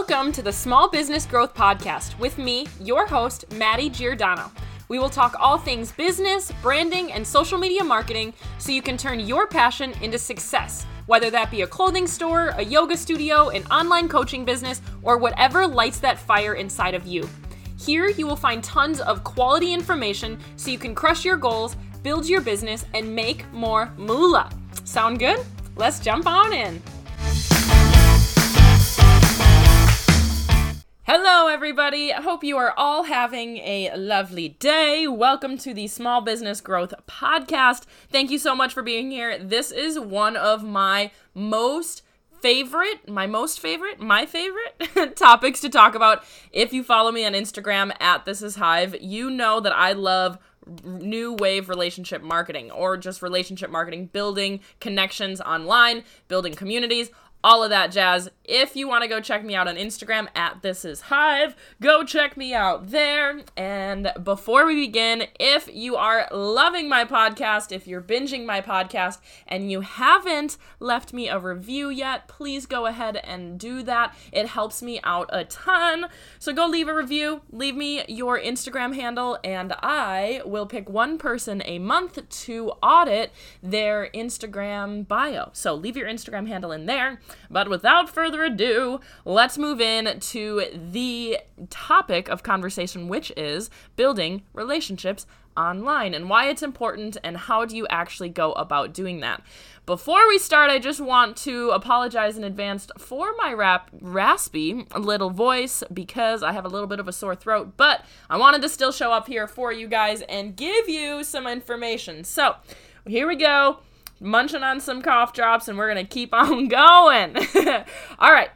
Welcome to the Small Business Growth Podcast with me, your host, Madi Giordano. We will talk all things business, branding, and social media marketing so you can turn your passion into success, whether that be a clothing store, a yoga studio, an online coaching business, or whatever lights that fire inside of you. Here, you will find tons of quality information so you can crush your goals, build your business, and make more moolah. Sound good? Let's jump on in. Hello, everybody. I hope you are all having a lovely day. Welcome to the Small Business Growth Podcast. Thank you so much for being here. This is one of my most favorite, my most favorite, my favorite topics to talk about. If you follow me on Instagram at This Is Hive, you know that I love new wave relationship marketing or just relationship marketing, building connections online, building communities, all of that jazz. If you want to go check me out on Instagram at This Is Hive, go check me out there. And before we begin, if you are loving my podcast, if you're binging my podcast, and you haven't left me a review yet, please go ahead and do that. It helps me out a ton. So go leave a review, leave me your Instagram handle, and I will pick one person a month to audit their Instagram bio. So leave your Instagram handle in there. But without further ado, let's move in to the topic of conversation, which is building relationships online and why it's important and how do you actually go about doing that. Before we start, I just want to apologize in advance for my rap raspy little voice because I have a little bit of a sore throat, but I wanted to still show up here for you guys and give you some information. So, here we go munching on some cough drops and we're going to keep on going. All right.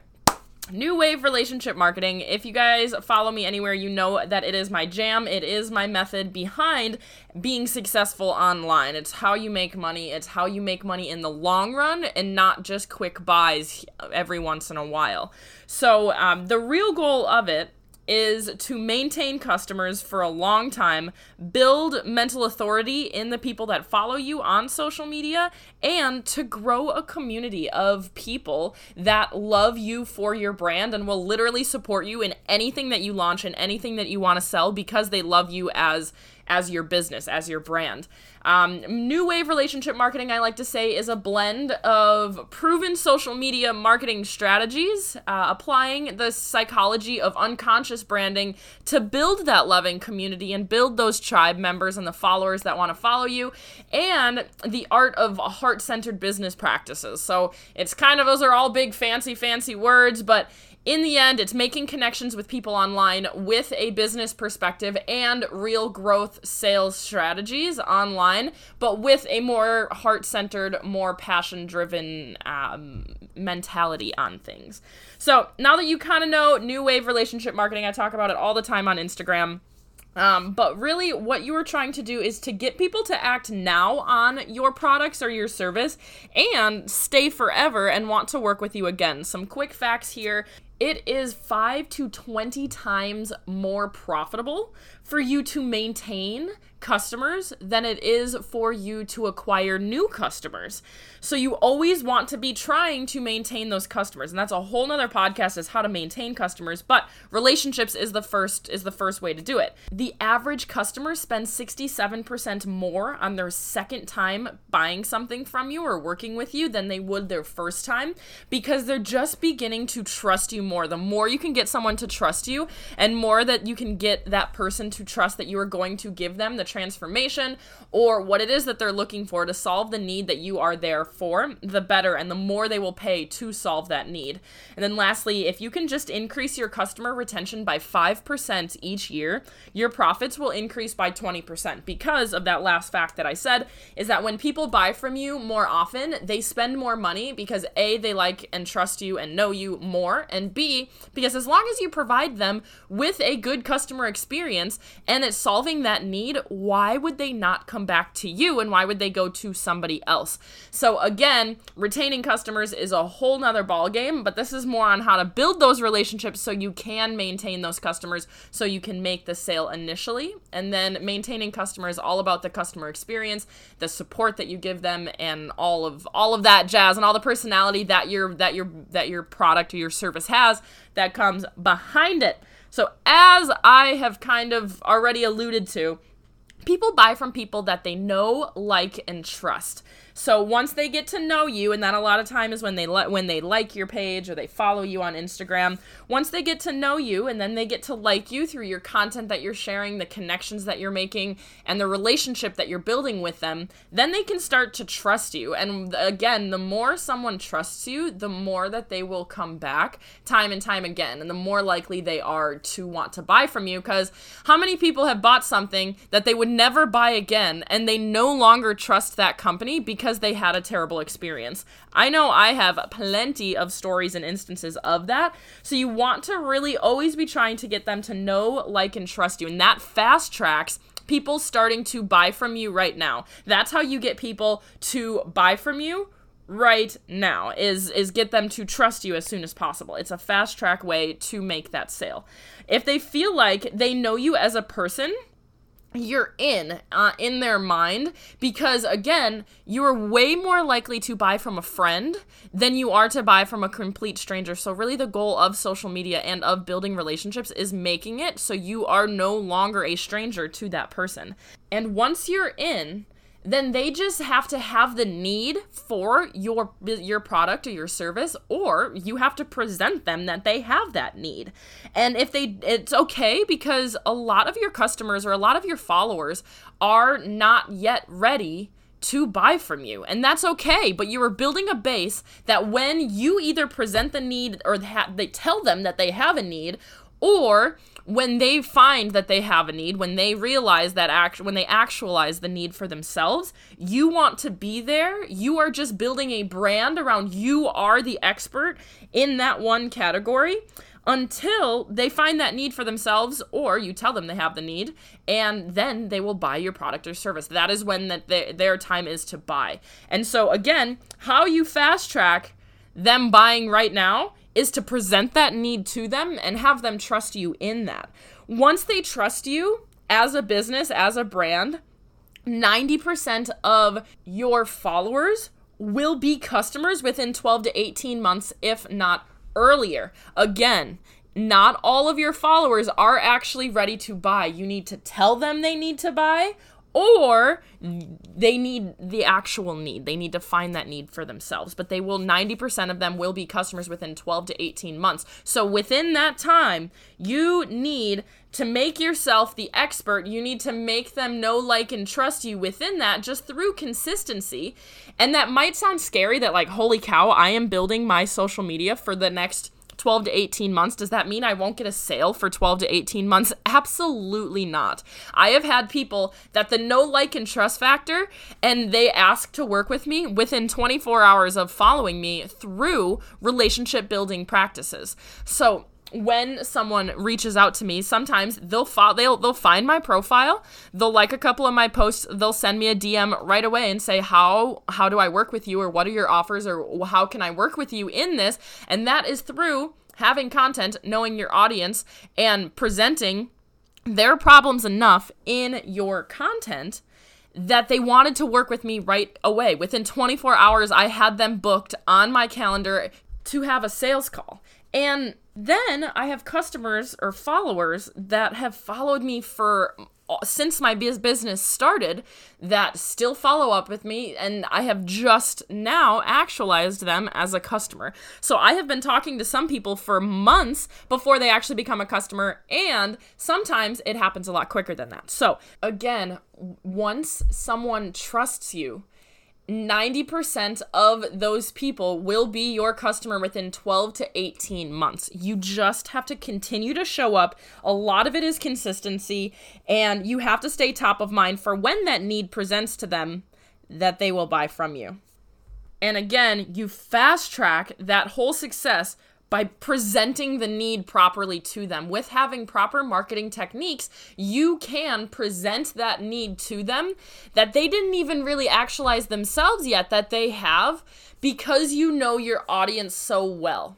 New Wave Relationship Marketing. If you guys follow me anywhere, you know that it is my jam. It is my method behind being successful online. It's how you make money. It's how you make money in the long run and not just quick buys every once in a while. So, um, the real goal of it is to maintain customers for a long time, build mental authority in the people that follow you on social media, and to grow a community of people that love you for your brand and will literally support you in anything that you launch and anything that you want to sell because they love you as as your business, as your brand. Um, new wave relationship marketing, I like to say, is a blend of proven social media marketing strategies, uh, applying the psychology of unconscious branding to build that loving community and build those tribe members and the followers that want to follow you, and the art of heart centered business practices. So it's kind of, those are all big, fancy, fancy words, but in the end, it's making connections with people online with a business perspective and real growth sales strategies online, but with a more heart centered, more passion driven um, mentality on things. So now that you kind of know new wave relationship marketing, I talk about it all the time on Instagram. Um, but really, what you are trying to do is to get people to act now on your products or your service and stay forever and want to work with you again. Some quick facts here it is 5 to 20 times more profitable for you to maintain customers than it is for you to acquire new customers. So you always want to be trying to maintain those customers. And that's a whole nother podcast is how to maintain customers, but relationships is the first is the first way to do it. The average customer spends 67% more on their second time buying something from you or working with you than they would their first time because they're just beginning to trust you more. The more you can get someone to trust you and more that you can get that person to trust that you are going to give them the transformation or what it is that they're looking for to solve the need that you are there for, the better and the more they will pay to solve that need. And then lastly, if you can just increase your customer retention by 5% each year, your profits will increase by 20% because of that last fact that I said is that when people buy from you more often, they spend more money because A, they like and trust you and know you more, and B, because as long as you provide them with a good customer experience and it's solving that need, why would they not come back to you and why would they go to somebody else? So again, retaining customers is a whole nother ball game, but this is more on how to build those relationships so you can maintain those customers so you can make the sale initially. And then maintaining customers all about the customer experience, the support that you give them and all of all of that jazz and all the personality that your that your that your product or your service has that comes behind it. So, as I have kind of already alluded to, people buy from people that they know, like, and trust. So once they get to know you, and that a lot of time is when they let when they like your page or they follow you on Instagram. Once they get to know you, and then they get to like you through your content that you're sharing, the connections that you're making, and the relationship that you're building with them, then they can start to trust you. And again, the more someone trusts you, the more that they will come back time and time again, and the more likely they are to want to buy from you. Because how many people have bought something that they would never buy again, and they no longer trust that company because because they had a terrible experience. I know I have plenty of stories and instances of that. So you want to really always be trying to get them to know, like, and trust you. And that fast tracks people starting to buy from you right now. That's how you get people to buy from you right now is is get them to trust you as soon as possible. It's a fast track way to make that sale. If they feel like they know you as a person, you're in uh, in their mind because again you are way more likely to buy from a friend than you are to buy from a complete stranger. So really the goal of social media and of building relationships is making it so you are no longer a stranger to that person. And once you're in then they just have to have the need for your your product or your service or you have to present them that they have that need. And if they it's okay because a lot of your customers or a lot of your followers are not yet ready to buy from you. And that's okay, but you are building a base that when you either present the need or they tell them that they have a need or when they find that they have a need, when they realize that act when they actualize the need for themselves, you want to be there. You are just building a brand around you are the expert in that one category until they find that need for themselves or you tell them they have the need and then they will buy your product or service that is when that their time is to buy and so again how you fast track them buying right now is to present that need to them and have them trust you in that. Once they trust you as a business, as a brand, 90% of your followers will be customers within 12 to 18 months, if not earlier. Again, not all of your followers are actually ready to buy. You need to tell them they need to buy, or they need the actual need. They need to find that need for themselves. But they will, 90% of them will be customers within 12 to 18 months. So within that time, you need to make yourself the expert. You need to make them know, like, and trust you within that just through consistency. And that might sound scary that, like, holy cow, I am building my social media for the next 12 to 18 months. Does that mean I won't get a sale for 12 to 18 months? Absolutely not. I have had people that the no like and trust factor and they ask to work with me within 24 hours of following me through relationship building practices. So, when someone reaches out to me, sometimes they'll fo- they'll they'll find my profile, they'll like a couple of my posts, they'll send me a DM right away and say how how do I work with you or what are your offers or how can I work with you in this? And that is through having content, knowing your audience and presenting their problems enough in your content that they wanted to work with me right away. Within 24 hours, I had them booked on my calendar to have a sales call. And then I have customers or followers that have followed me for uh, since my business started that still follow up with me and I have just now actualized them as a customer. So I have been talking to some people for months before they actually become a customer and sometimes it happens a lot quicker than that. So again, once someone trusts you, 90% of those people will be your customer within 12 to 18 months. You just have to continue to show up. A lot of it is consistency, and you have to stay top of mind for when that need presents to them that they will buy from you. And again, you fast track that whole success by presenting the need properly to them. With having proper marketing techniques, you can present that need to them that they didn't even really actualize themselves yet, that they have because you know your audience so well.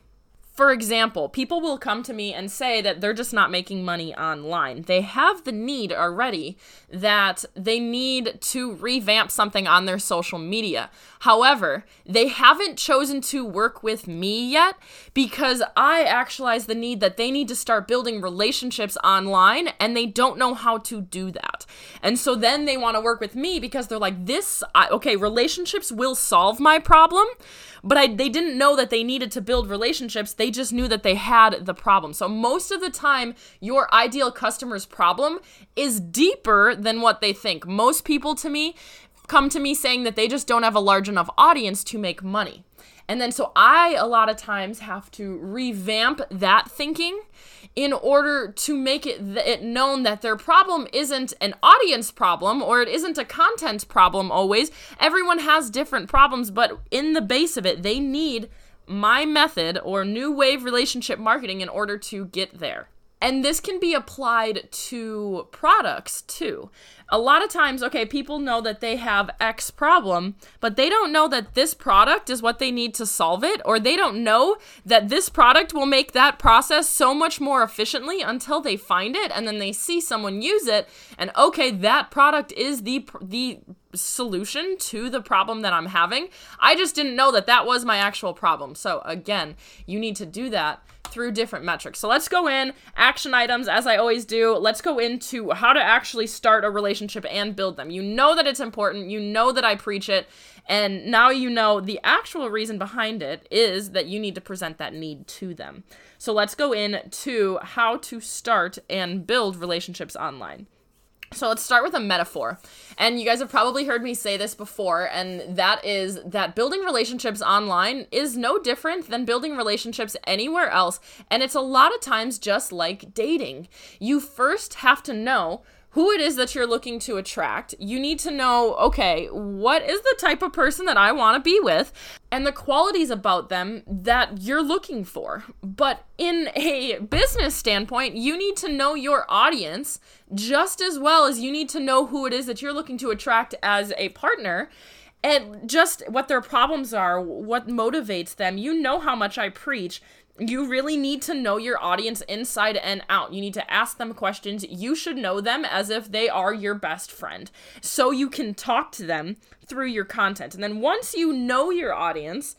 For example, people will come to me and say that they're just not making money online. They have the need already that they need to revamp something on their social media. However, they haven't chosen to work with me yet because I actualize the need that they need to start building relationships online and they don't know how to do that. And so then they want to work with me because they're like, this, I, okay, relationships will solve my problem but I, they didn't know that they needed to build relationships. They just knew that they had the problem. So most of the time, your ideal customer's problem is deeper than what they think. Most people to me come to me saying that they just don't have a large enough audience to make money. And then so I a lot of times have to revamp that thinking in order to make it, th- it known that their problem isn't an audience problem or it isn't a content problem always. Everyone has different problems, but in the base of it, they need my method or new wave relationship marketing in order to get there. And this can be applied to products too. A lot of times, okay, people know that they have X problem, but they don't know that this product is what they need to solve it, or they don't know that this product will make that process so much more efficiently until they find it and then they see someone use it and okay, that product is the the solution to the problem that I'm having. I just didn't know that that was my actual problem. So again, you need to do that through different metrics. So let's go in action items as I always do. Let's go into how to actually start a relationship and build them. You know that it's important. You know that I preach it. And now you know the actual reason behind it is that you need to present that need to them. So let's go into how to start and build relationships online. So let's start with a metaphor. And you guys have probably heard me say this before, and that is that building relationships online is no different than building relationships anywhere else. And it's a lot of times just like dating. You first have to know who it is that you're looking to attract. You need to know, okay, what is the type of person that I want to be with and the qualities about them that you're looking for. But in a business standpoint, you need to know your audience just as well as you need to know who it is that you're looking to attract as a partner and just what their problems are, what motivates them. You know how much I preach you really need to know your audience inside and out. You need to ask them questions. You should know them as if they are your best friend so you can talk to them through your content. And then once you know your audience,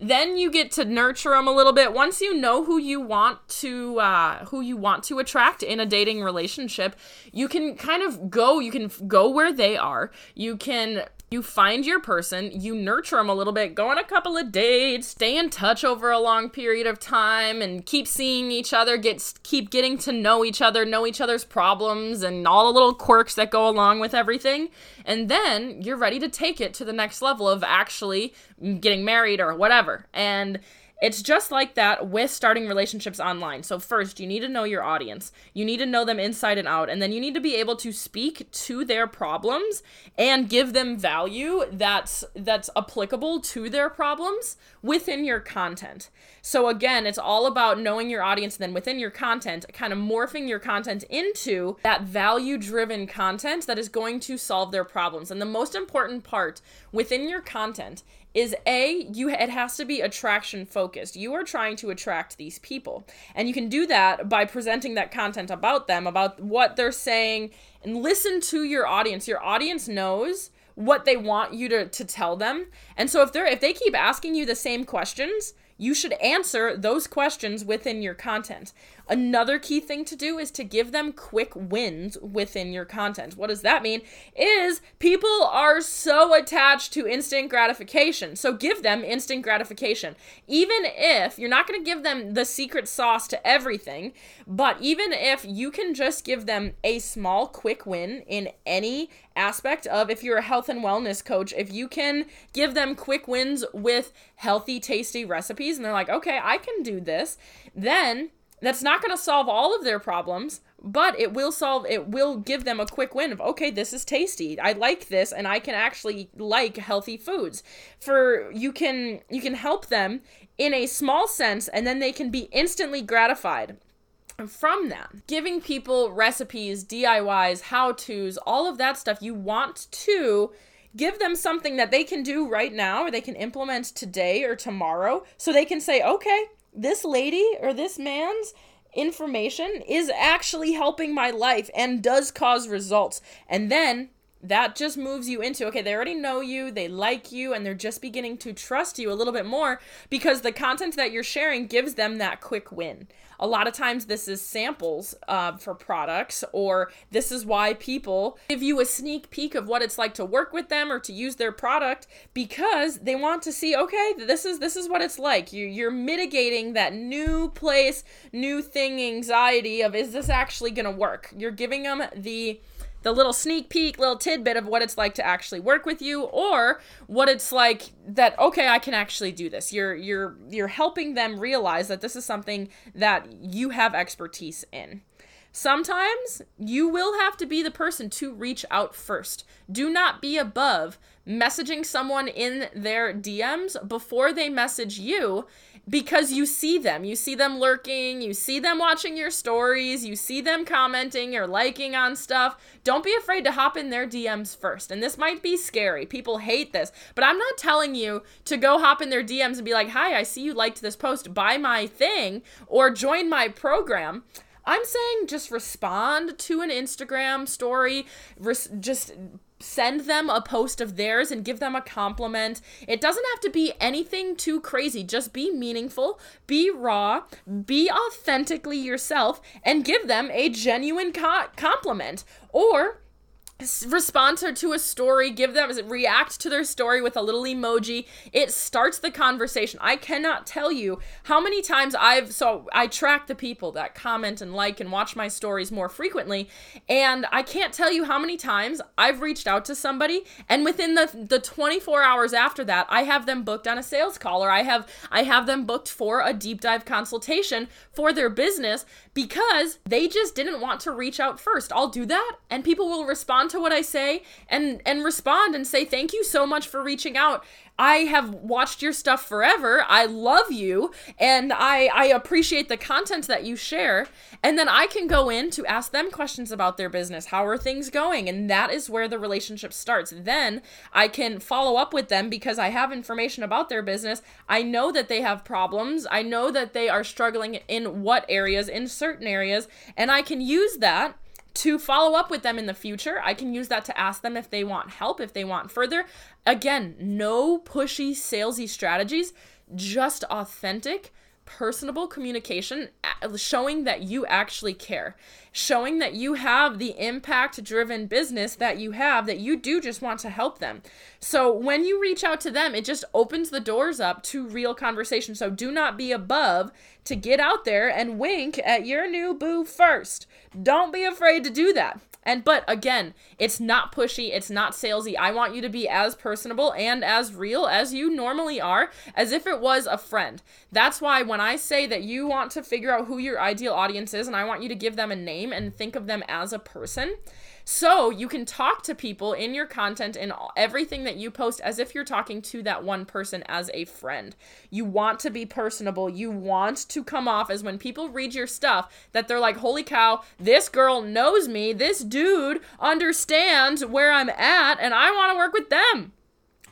then you get to nurture them a little bit once you know who you want to uh, who you want to attract in a dating relationship you can kind of go you can go where they are you can you find your person, you nurture them a little bit, go on a couple of dates, stay in touch over a long period of time, and keep seeing each other, get keep getting to know each other, know each other's problems, and all the little quirks that go along with everything. And then you're ready to take it to the next level of actually mm, getting married or whatever. And it's just like that with starting relationships online. So, first, you need to know your audience. You need to know them inside and out. And then you need to be able to speak to their problems and give them value that's that's applicable to their problems within your content. So again, it's all about knowing your audience and then within your content, kind of morphing your content into that value-driven content that is going to solve their problems. And the most important part within your content is a you it has to be attraction focused. You are trying to attract these people. And you can do that by presenting that content about them, about what they're saying and listen to your audience. Your audience knows what they want you to to tell them. And so if they're if they keep asking you the same questions, you should answer those questions within your content. Another key thing to do is to give them quick wins within your content. What does that mean? Is people are so attached to instant gratification. So give them instant gratification. Even if you're not going to give them the secret sauce to everything, but even if you can just give them a small quick win in any aspect of if you're a health and wellness coach, if you can give them quick wins with healthy, tasty recipes and they're like, "Okay, I can do this." Then that's not going to solve all of their problems, but it will solve it will give them a quick win of okay, this is tasty. I like this and I can actually like healthy foods. For you can you can help them in a small sense and then they can be instantly gratified from that. Giving people recipes, DIYs, how to's, all of that stuff, you want to give them something that they can do right now or they can implement today or tomorrow so they can say, okay, this lady or this man's information is actually helping my life and does cause results. And then that just moves you into okay, they already know you, they like you, and they're just beginning to trust you a little bit more because the content that you're sharing gives them that quick win. A lot of times, this is samples uh, for products, or this is why people give you a sneak peek of what it's like to work with them or to use their product because they want to see okay, this is this is what it's like. You you're mitigating that new place, new thing anxiety of is this actually going to work? You're giving them the the little sneak peek, little tidbit of what it's like to actually work with you or what it's like that okay, I can actually do this. You're you're you're helping them realize that this is something that you have expertise in. Sometimes you will have to be the person to reach out first. Do not be above messaging someone in their DMs before they message you because you see them. You see them lurking, you see them watching your stories, you see them commenting or liking on stuff. Don't be afraid to hop in their DMs first. And this might be scary. People hate this, but I'm not telling you to go hop in their DMs and be like, "Hi, I see you liked this post. Buy my thing or join my program." I'm saying just respond to an Instagram story, res- just send them a post of theirs and give them a compliment. It doesn't have to be anything too crazy. Just be meaningful, be raw, be authentically yourself, and give them a genuine co- compliment. Or respond to a story, give them react to their story with a little emoji. It starts the conversation. I cannot tell you how many times I've so I track the people that comment and like and watch my stories more frequently, and I can't tell you how many times I've reached out to somebody and within the the 24 hours after that, I have them booked on a sales call or I have I have them booked for a deep dive consultation for their business because they just didn't want to reach out first. I'll do that and people will respond to what I say and and respond and say thank you so much for reaching out. I have watched your stuff forever. I love you and I I appreciate the content that you share. And then I can go in to ask them questions about their business. How are things going? And that is where the relationship starts. Then I can follow up with them because I have information about their business. I know that they have problems. I know that they are struggling in what areas, in certain areas, and I can use that to follow up with them in the future. I can use that to ask them if they want help, if they want further. Again, no pushy, salesy strategies, just authentic personable communication, uh, showing that you actually care, showing that you have the impact driven business that you have, that you do just want to help them. So when you reach out to them, it just opens the doors up to real conversation. So do not be above to get out there and wink at your new boo first. Don't be afraid to do that. And but again, it's not pushy, it's not salesy. I want you to be as personable and as real as you normally are, as if it was a friend. That's why when I say that you want to figure out who your ideal audience is and I want you to give them a name and think of them as a person, so you can talk to people in your content and everything that you post as if you're talking to that one person as a friend. You want to be personable. You want to come off as when people read your stuff that they're like, holy cow, this girl knows me. This dude understands where I'm at and I want to work with them.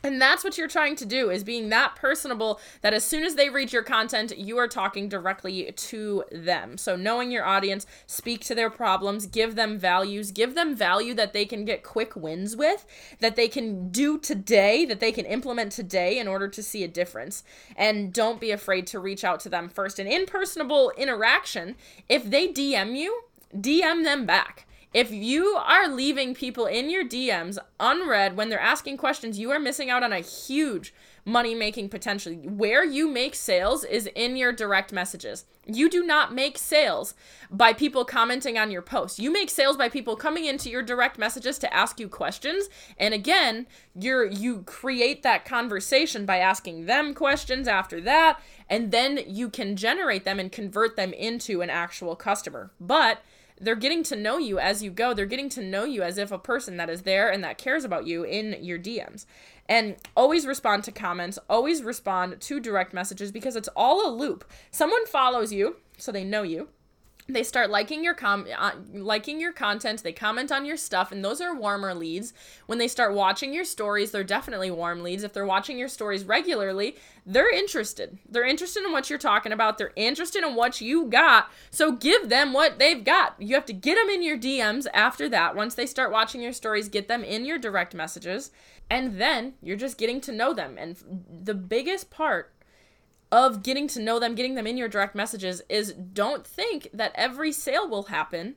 And that's what you're trying to do is being that personable that as soon as they read your content, you are talking directly to them. So knowing your audience, speak to their problems, give them values, give them value that they can get quick wins with, that they can do today, that they can implement today in order to see a difference. And don't be afraid to reach out to them first. An impersonable interaction, if they DM you, DM them back if you are leaving people in your DMs unread when they're asking questions, you are missing out on a huge money making potential. Where you make sales is in your direct messages. You do not make sales by people commenting on your post. You make sales by people coming into your direct messages to ask you questions. And again, you're you create that conversation by asking them questions after that, and then you can generate them and convert them into an actual customer. But they're getting to know you as you go. They're getting to know you as if a person that is there and that cares about you in your DMs. And always respond to comments, always respond to direct messages because it's all a loop. Someone follows you, so they know you. They start liking your com uh, liking your content they comment on your stuff and those are warmer leads. When they start watching your stories they're definitely warm leads. If they're watching your stories regularly they're interested. They're interested in what you're talking about. They're interested in what you got. So give them what they've got. You have to get them in your dms after that. Once they start watching your stories get them in your direct messages and then you're just getting to know them. And the biggest part of getting to know them, getting them in your direct messages is don't think that every sale will happen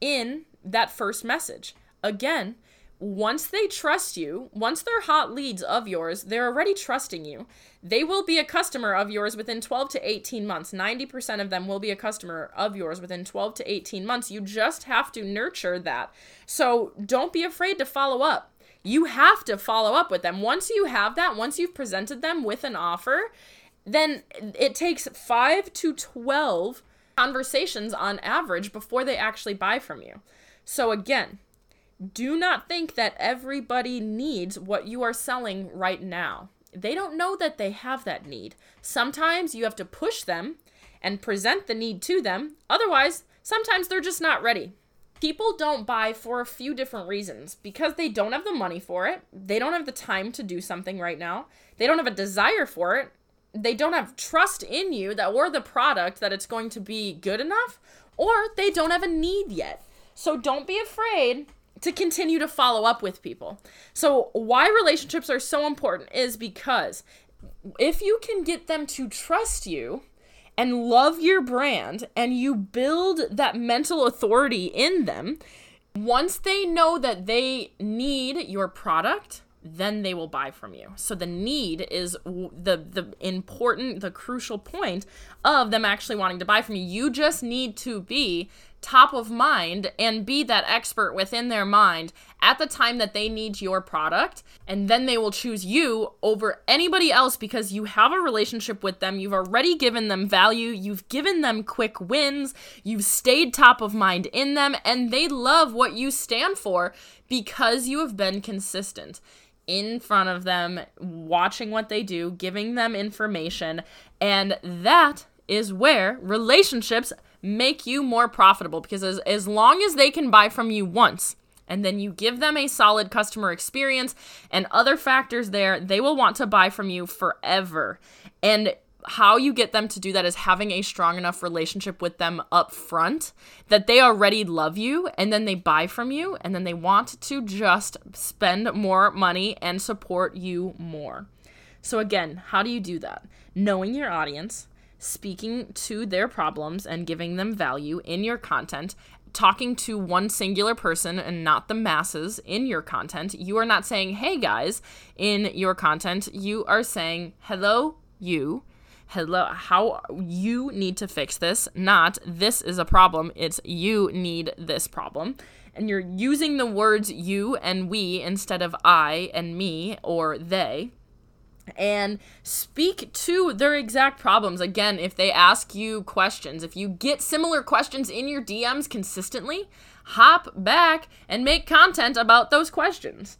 in that first message. Again, once they trust you, once they're hot leads of yours, they're already trusting you. They will be a customer of yours within 12 to 18 months. 90% of them will be a customer of yours within 12 to 18 months. You just have to nurture that. So don't be afraid to follow up. You have to follow up with them. Once you have that, once you've presented them with an offer, then it takes 5 to 12 conversations on average before they actually buy from you. So again, do not think that everybody needs what you are selling right now. They don't know that they have that need. Sometimes you have to push them and present the need to them. Otherwise, sometimes they're just not ready. People don't buy for a few different reasons because they don't have the money for it, they don't have the time to do something right now, they don't have a desire for it, they don't have trust in you that or the product that it's going to be good enough or they don't have a need yet. So don't be afraid to continue to follow up with people. So why relationships are so important is because if you can get them to trust you and love your brand and you build that mental authority in them, once they know that they need your product, then they will buy from you. So the need is the the important the crucial point of them actually wanting to buy from you. You just need to be top of mind and be that expert within their mind at the time that they need your product. And then they will choose you over anybody else because you have a relationship with them. You've already given them value. You've given them quick wins. You've stayed top of mind in them. And they love what you stand for because you have been consistent in front of them, watching what they do, giving them information, and that is where relationships make you more profitable because as, as long as they can buy from you once and then you give them a solid customer experience and other factors there, they will want to buy from you forever. And how you get them to do that is having a strong enough relationship with them up front that they already love you and then they buy from you and then they want to just spend more money and support you more. So, again, how do you do that? Knowing your audience, speaking to their problems and giving them value in your content, talking to one singular person and not the masses in your content. You are not saying, hey guys, in your content. You are saying, hello, you hello how you need to fix this not this is a problem it's you need this problem. And you're using the words you and we instead of i and me or they. And speak to their exact problems. Again if they ask you questions if you get similar questions in your DMs consistently hop back and make content about those questions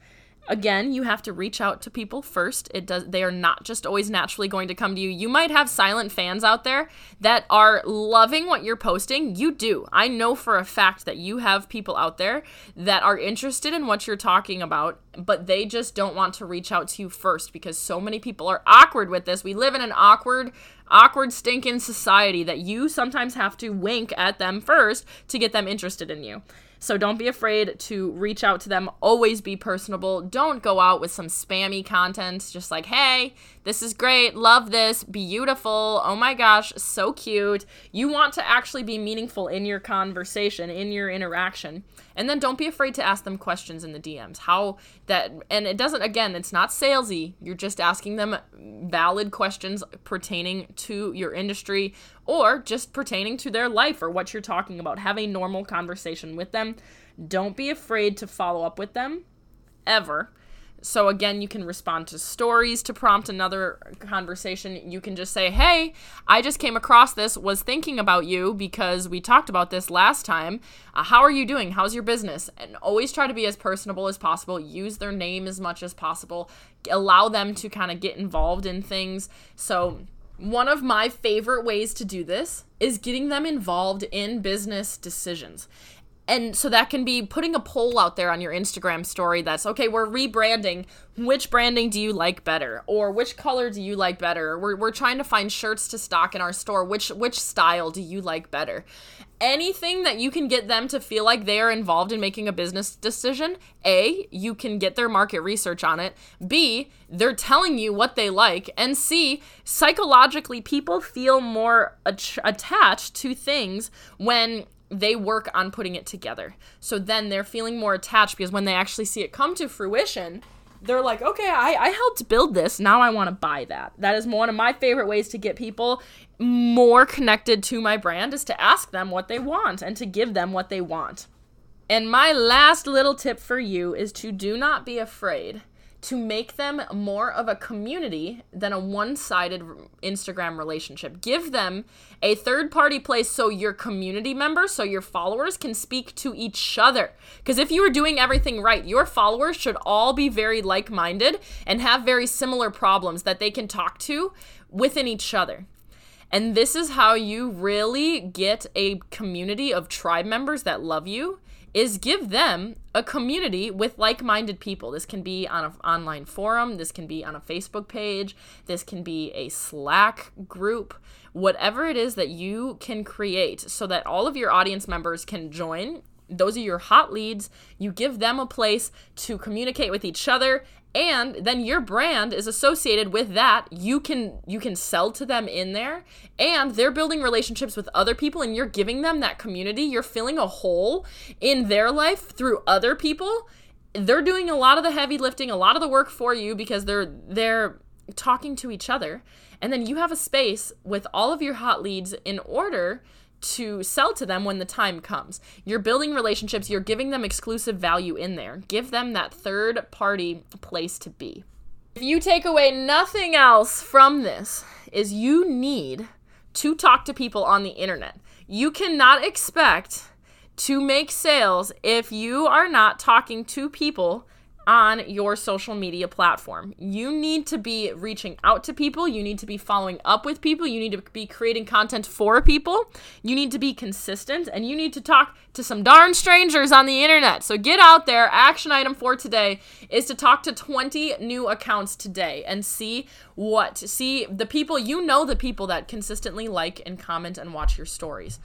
again you have to reach out to people first. It does they are not just always naturally going to come to you. You might have silent fans out there that are loving what you're posting. You do. I know for a fact that you have people out there that are interested in what you're talking about but they just don't want to reach out to you first because so many people are awkward with this. We live in an awkward awkward stinking society that you sometimes have to wink at them first to get them interested in you so don't be afraid to reach out to them. Always be personable. Don't go out with some spammy content, just like, hey, this is great. Love this. Beautiful. Oh my gosh, so cute. You want to actually be meaningful in your conversation, in your interaction. And then don't be afraid to ask them questions in the DMs. How that, and it doesn't, again, it's not salesy. You're just asking them valid questions pertaining to your industry or just pertaining to their life or what you're talking about. Have a normal conversation with them. Don't be afraid to follow up with them ever. So again, you can respond to stories to prompt another conversation. You can just say, "Hey, I just came across this. Was thinking about you because we talked about this last time. Uh, how are you doing? How's your business?" And always try to be as personable as possible. Use their name as much as possible. Allow them to kind of get involved in things. So One of my favorite ways to do this is getting them involved in business decisions and so that can be putting a poll out there on your Instagram story that's okay, we're rebranding. Which branding do you like better? Or which color do you like better? We're, we're trying to find shirts to stock in our store. Which which style do you like better? Anything that you can get them to feel like they are involved in making a business decision, A, you can get their market research on it. B, they're telling you what they like. And C, psychologically, people feel more at- attached to things when they work on putting it together. So then they're feeling more attached because when they actually see it come to fruition, they're like, okay, I, I helped build this. Now I want to buy that. That is one of my favorite ways to get people more connected to my brand is to ask them what they want and to give them what they want. And my last little tip for you is to do not be afraid to make them more of a community than a one sided Instagram relationship. Give them a third party place so your community members, so your followers can speak to each other. Because if you are doing everything right, your followers should all be very like minded and have very similar problems that they can talk to within each other. And this is how you really get a community of tribe members that love you is give them a community with like-minded people. This can be on an online forum, this can be on a Facebook page, this can be a Slack group, whatever it is that you can create so that all of your audience members can join. Those are your hot leads. You give them a place to communicate with each other and then your brand is associated with that. You can you can sell to them in there. And they're building relationships with other people and you're giving them that community. You're filling a hole in their life through other people. They're doing a lot of the heavy lifting a lot of the work for you because they're they're talking to each other. And then you have a space with all of your hot leads in order to sell to them when the time comes. You're building relationships, you're giving them exclusive value in there. Give them that third party place to be. If you take away nothing else from this, is you need to talk to people on the internet. You cannot expect to make sales if you are not talking to people on your social media platform. You need to be reaching out to people. You need to be following up with people. You need to be creating content for people. You need to be consistent and you need to talk to some darn strangers on the internet. So get out there. Action item for today is to talk to 20 new accounts today and see what, see the people, you know, the people that consistently like and comment and watch your stories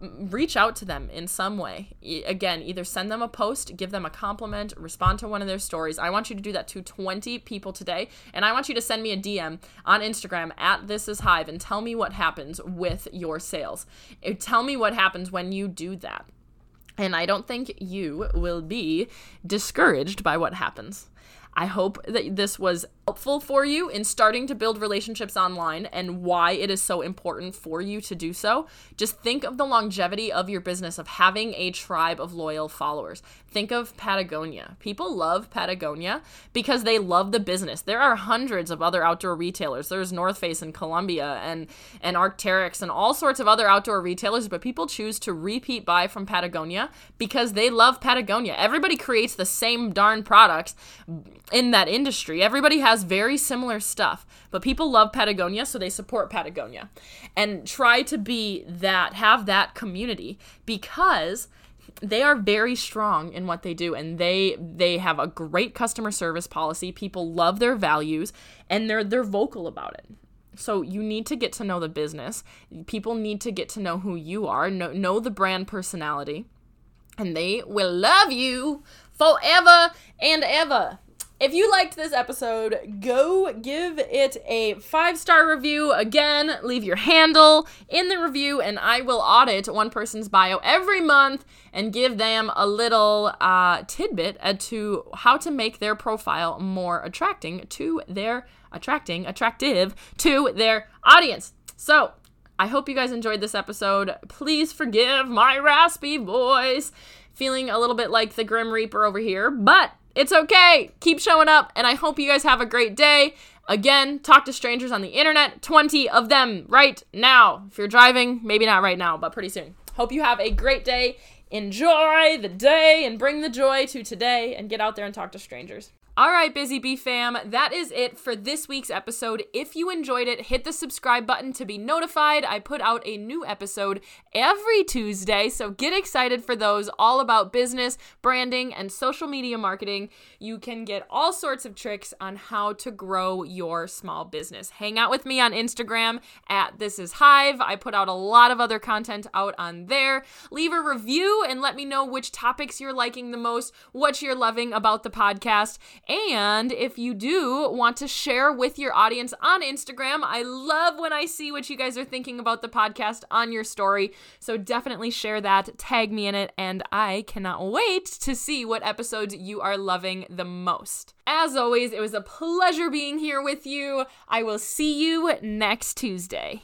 reach out to them in some way. Again, either send them a post, give them a compliment, respond to one of their stories. I want you to do that to 20 people today. And I want you to send me a DM on Instagram at This Is Hive and tell me what happens with your sales. Uh, tell me what happens when you do that. And I don't think you will be discouraged by what happens. I hope that this was helpful for you in starting to build relationships online and why it is so important for you to do so. Just think of the longevity of your business of having a tribe of loyal followers. Think of Patagonia. People love Patagonia because they love the business. There are hundreds of other outdoor retailers. There's North Face and Columbia and and Arc'teryx and all sorts of other outdoor retailers, but people choose to repeat buy from Patagonia because they love Patagonia. Everybody creates the same darn products in that industry. Everybody has very similar stuff, but people love Patagonia, so they support Patagonia and try to be that, have that community because they are very strong in what they do and they they have a great customer service policy. People love their values and they're they're vocal about it. So you need to get to know the business. People need to get to know who you are know, know the brand personality and they will love you forever and ever if you liked this episode, go give it a five star review. Again, leave your handle in the review, and I will audit one person's bio every month and give them a little uh, tidbit as to how to make their profile more attracting to their attracting, attractive to their audience. So, I hope you guys enjoyed this episode. Please forgive my raspy voice, feeling a little bit like the Grim Reaper over here, but it's okay. Keep showing up, and I hope you guys have a great day. Again, talk to strangers on the internet, 20 of them right now. If you're driving, maybe not right now, but pretty soon. Hope you have a great day. Enjoy the day and bring the joy to today and get out there and talk to strangers. All right, Busy Bee fam, that is it for this week's episode. If you enjoyed it, hit the subscribe button to be notified. I put out a new episode every Tuesday, so get excited for those all about business, branding, and social media marketing. You can get all sorts of tricks on how to grow your small business. Hang out with me on Instagram at This Is Hive. I put out a lot of other content out on there. Leave a review and let me know which topics you're liking the most, what you're loving about the podcast. And if you do want to share with your audience on Instagram, I love when I see what you guys are thinking about the podcast on your story. So definitely share that, tag me in it, and I cannot wait to see what episodes you are loving the most. As always, it was a pleasure being here with you. I will see you next Tuesday.